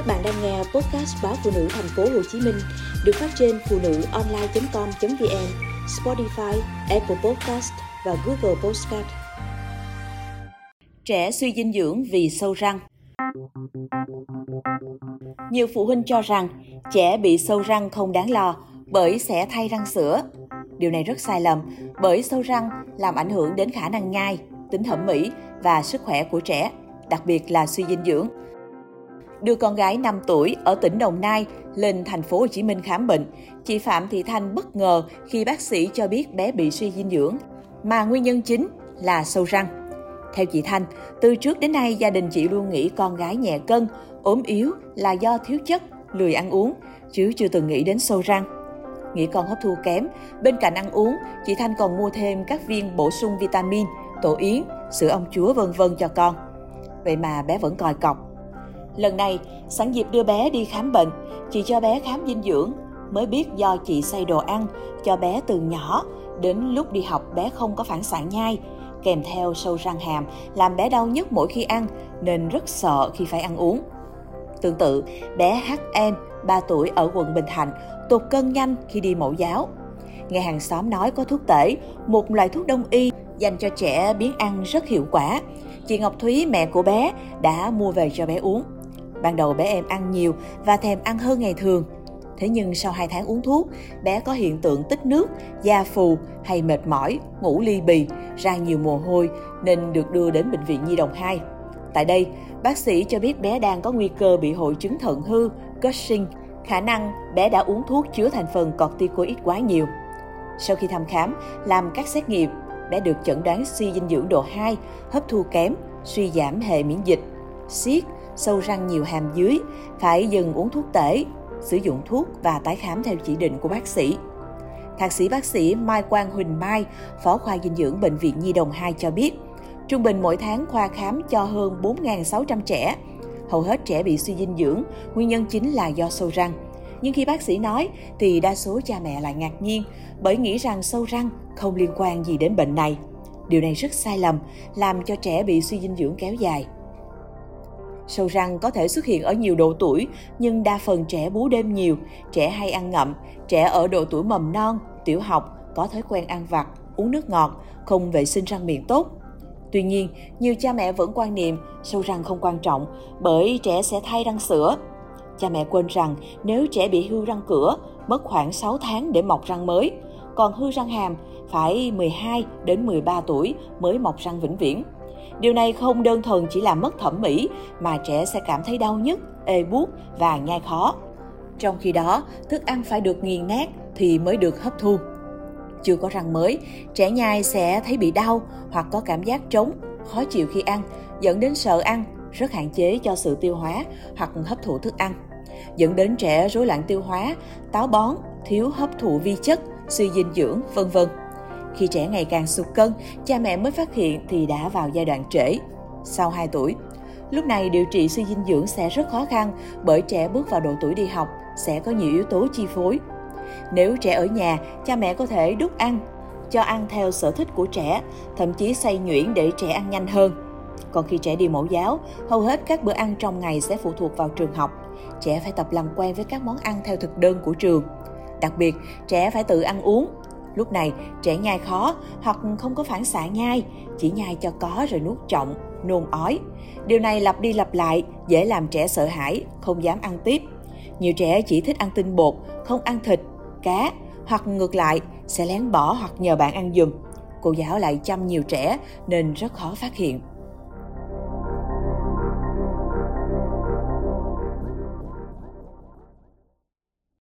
Các bạn đang nghe podcast báo phụ nữ thành phố Hồ Chí Minh được phát trên phụ nữ online.com.vn, Spotify, Apple Podcast và Google Podcast. Trẻ suy dinh dưỡng vì sâu răng. Nhiều phụ huynh cho rằng trẻ bị sâu răng không đáng lo bởi sẽ thay răng sữa. Điều này rất sai lầm bởi sâu răng làm ảnh hưởng đến khả năng nhai, tính thẩm mỹ và sức khỏe của trẻ, đặc biệt là suy dinh dưỡng đưa con gái 5 tuổi ở tỉnh Đồng Nai lên thành phố Hồ Chí Minh khám bệnh. Chị Phạm Thị Thanh bất ngờ khi bác sĩ cho biết bé bị suy dinh dưỡng, mà nguyên nhân chính là sâu răng. Theo chị Thanh, từ trước đến nay gia đình chị luôn nghĩ con gái nhẹ cân, ốm yếu là do thiếu chất, lười ăn uống, chứ chưa từng nghĩ đến sâu răng. Nghĩ con hấp thu kém, bên cạnh ăn uống, chị Thanh còn mua thêm các viên bổ sung vitamin, tổ yến, sữa ong chúa vân vân cho con. Vậy mà bé vẫn còi cọc, Lần này, sẵn dịp đưa bé đi khám bệnh, chị cho bé khám dinh dưỡng, mới biết do chị xây đồ ăn cho bé từ nhỏ, đến lúc đi học bé không có phản xạ nhai, kèm theo sâu răng hàm làm bé đau nhức mỗi khi ăn nên rất sợ khi phải ăn uống. Tương tự, bé HN, 3 tuổi ở quận Bình Thạnh, tụt cân nhanh khi đi mẫu giáo. Nghe hàng xóm nói có thuốc tể, một loại thuốc đông y dành cho trẻ biến ăn rất hiệu quả. Chị Ngọc Thúy, mẹ của bé, đã mua về cho bé uống. Ban đầu bé em ăn nhiều và thèm ăn hơn ngày thường. Thế nhưng sau 2 tháng uống thuốc, bé có hiện tượng tích nước, da phù hay mệt mỏi, ngủ ly bì, ra nhiều mồ hôi nên được đưa đến bệnh viện Nhi đồng 2. Tại đây, bác sĩ cho biết bé đang có nguy cơ bị hội chứng thận hư, Cushing, khả năng bé đã uống thuốc chứa thành phần corticoid quá nhiều. Sau khi thăm khám, làm các xét nghiệm, bé được chẩn đoán suy dinh dưỡng độ 2, hấp thu kém, suy giảm hệ miễn dịch, siết, sâu răng nhiều hàm dưới, phải dừng uống thuốc tể, sử dụng thuốc và tái khám theo chỉ định của bác sĩ. Thạc sĩ bác sĩ Mai Quang Huỳnh Mai, Phó khoa dinh dưỡng Bệnh viện Nhi đồng 2 cho biết, trung bình mỗi tháng khoa khám cho hơn 4.600 trẻ. Hầu hết trẻ bị suy dinh dưỡng, nguyên nhân chính là do sâu răng. Nhưng khi bác sĩ nói thì đa số cha mẹ lại ngạc nhiên bởi nghĩ rằng sâu răng không liên quan gì đến bệnh này. Điều này rất sai lầm, làm cho trẻ bị suy dinh dưỡng kéo dài. Sâu răng có thể xuất hiện ở nhiều độ tuổi, nhưng đa phần trẻ bú đêm nhiều, trẻ hay ăn ngậm, trẻ ở độ tuổi mầm non, tiểu học có thói quen ăn vặt, uống nước ngọt, không vệ sinh răng miệng tốt. Tuy nhiên, nhiều cha mẹ vẫn quan niệm sâu răng không quan trọng bởi trẻ sẽ thay răng sữa. Cha mẹ quên rằng nếu trẻ bị hư răng cửa, mất khoảng 6 tháng để mọc răng mới, còn hư răng hàm phải 12 đến 13 tuổi mới mọc răng vĩnh viễn. Điều này không đơn thuần chỉ là mất thẩm mỹ mà trẻ sẽ cảm thấy đau nhức, ê buốt và nhai khó. Trong khi đó, thức ăn phải được nghiền nát thì mới được hấp thu. Chưa có răng mới, trẻ nhai sẽ thấy bị đau hoặc có cảm giác trống, khó chịu khi ăn, dẫn đến sợ ăn, rất hạn chế cho sự tiêu hóa hoặc hấp thụ thức ăn, dẫn đến trẻ rối loạn tiêu hóa, táo bón, thiếu hấp thụ vi chất, suy dinh dưỡng, vân vân. Khi trẻ ngày càng sụt cân, cha mẹ mới phát hiện thì đã vào giai đoạn trễ, sau 2 tuổi. Lúc này điều trị suy dinh dưỡng sẽ rất khó khăn bởi trẻ bước vào độ tuổi đi học sẽ có nhiều yếu tố chi phối. Nếu trẻ ở nhà, cha mẹ có thể đút ăn, cho ăn theo sở thích của trẻ, thậm chí xay nhuyễn để trẻ ăn nhanh hơn. Còn khi trẻ đi mẫu giáo, hầu hết các bữa ăn trong ngày sẽ phụ thuộc vào trường học. Trẻ phải tập làm quen với các món ăn theo thực đơn của trường. Đặc biệt, trẻ phải tự ăn uống, Lúc này, trẻ nhai khó hoặc không có phản xạ nhai, chỉ nhai cho có rồi nuốt trọng, nôn ói. Điều này lặp đi lặp lại, dễ làm trẻ sợ hãi, không dám ăn tiếp. Nhiều trẻ chỉ thích ăn tinh bột, không ăn thịt, cá, hoặc ngược lại, sẽ lén bỏ hoặc nhờ bạn ăn giùm. Cô giáo lại chăm nhiều trẻ nên rất khó phát hiện.